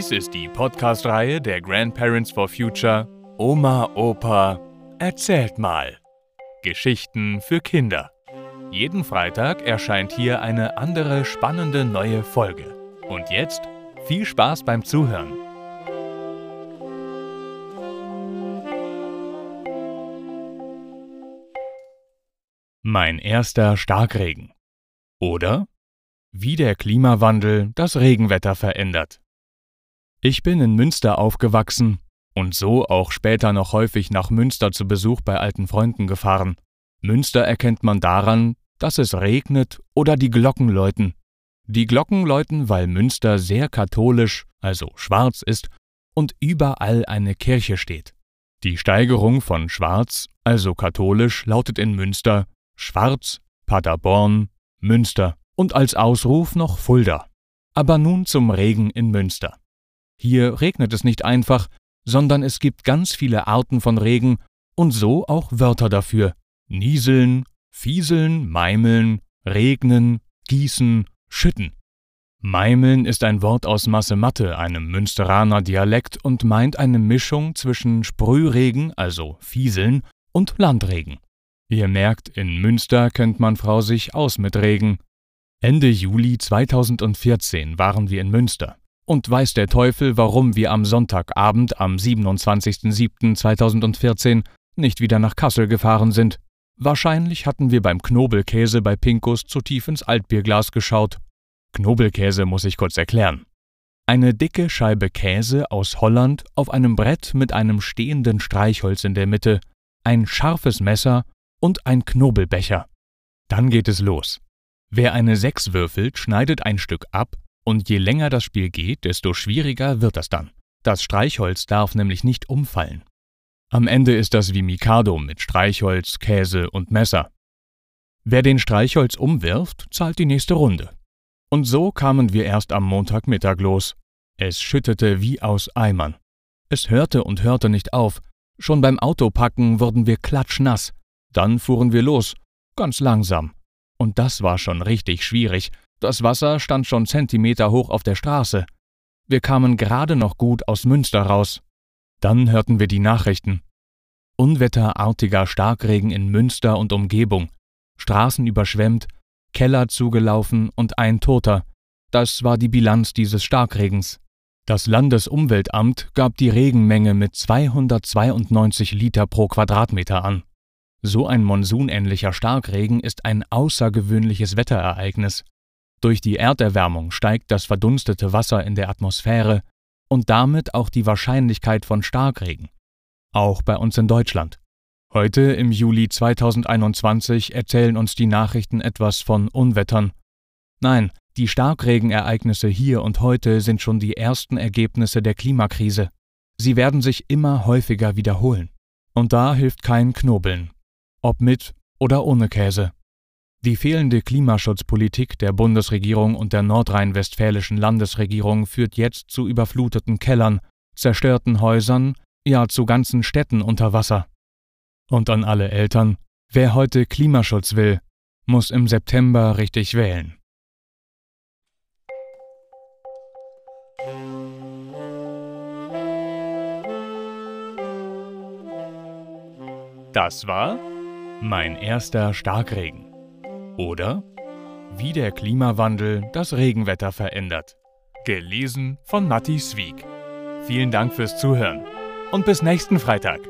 Dies ist die Podcast-Reihe der Grandparents for Future Oma, Opa, erzählt mal. Geschichten für Kinder. Jeden Freitag erscheint hier eine andere spannende neue Folge. Und jetzt viel Spaß beim Zuhören. Mein erster Starkregen. Oder wie der Klimawandel das Regenwetter verändert. Ich bin in Münster aufgewachsen und so auch später noch häufig nach Münster zu Besuch bei alten Freunden gefahren. Münster erkennt man daran, dass es regnet oder die Glocken läuten. Die Glocken läuten, weil Münster sehr katholisch, also schwarz ist und überall eine Kirche steht. Die Steigerung von schwarz, also katholisch, lautet in Münster Schwarz, Paderborn, Münster und als Ausruf noch Fulda. Aber nun zum Regen in Münster. Hier regnet es nicht einfach, sondern es gibt ganz viele Arten von Regen und so auch Wörter dafür. Nieseln, Fieseln, Meimeln, Regnen, Gießen, Schütten. Meimeln ist ein Wort aus Masse-Matte, einem Münsteraner Dialekt und meint eine Mischung zwischen Sprühregen, also Fieseln, und Landregen. Ihr merkt, in Münster kennt man Frau sich aus mit Regen. Ende Juli 2014 waren wir in Münster. Und weiß der Teufel, warum wir am Sonntagabend am 27.07.2014 nicht wieder nach Kassel gefahren sind. Wahrscheinlich hatten wir beim Knobelkäse bei Pinkus zu tief ins Altbierglas geschaut. Knobelkäse muss ich kurz erklären. Eine dicke Scheibe Käse aus Holland auf einem Brett mit einem stehenden Streichholz in der Mitte, ein scharfes Messer und ein Knobelbecher. Dann geht es los. Wer eine Sechs würfelt, schneidet ein Stück ab, und je länger das Spiel geht, desto schwieriger wird das dann. Das Streichholz darf nämlich nicht umfallen. Am Ende ist das wie Mikado mit Streichholz, Käse und Messer. Wer den Streichholz umwirft, zahlt die nächste Runde. Und so kamen wir erst am Montagmittag los. Es schüttete wie aus Eimern. Es hörte und hörte nicht auf. Schon beim Autopacken wurden wir klatschnass. Dann fuhren wir los, ganz langsam. Und das war schon richtig schwierig. Das Wasser stand schon Zentimeter hoch auf der Straße. Wir kamen gerade noch gut aus Münster raus. Dann hörten wir die Nachrichten. Unwetterartiger Starkregen in Münster und Umgebung. Straßen überschwemmt, Keller zugelaufen und ein Toter. Das war die Bilanz dieses Starkregens. Das Landesumweltamt gab die Regenmenge mit 292 Liter pro Quadratmeter an. So ein monsunähnlicher Starkregen ist ein außergewöhnliches Wetterereignis. Durch die Erderwärmung steigt das verdunstete Wasser in der Atmosphäre und damit auch die Wahrscheinlichkeit von Starkregen. Auch bei uns in Deutschland. Heute im Juli 2021 erzählen uns die Nachrichten etwas von Unwettern. Nein, die Starkregenereignisse hier und heute sind schon die ersten Ergebnisse der Klimakrise. Sie werden sich immer häufiger wiederholen. Und da hilft kein Knobeln ob mit oder ohne Käse. Die fehlende Klimaschutzpolitik der Bundesregierung und der nordrhein-westfälischen Landesregierung führt jetzt zu überfluteten Kellern, zerstörten Häusern, ja zu ganzen Städten unter Wasser. Und an alle Eltern, wer heute Klimaschutz will, muss im September richtig wählen. Das war mein erster Starkregen. Oder Wie der Klimawandel das Regenwetter verändert. Gelesen von Matti Swieg. Vielen Dank fürs Zuhören und bis nächsten Freitag.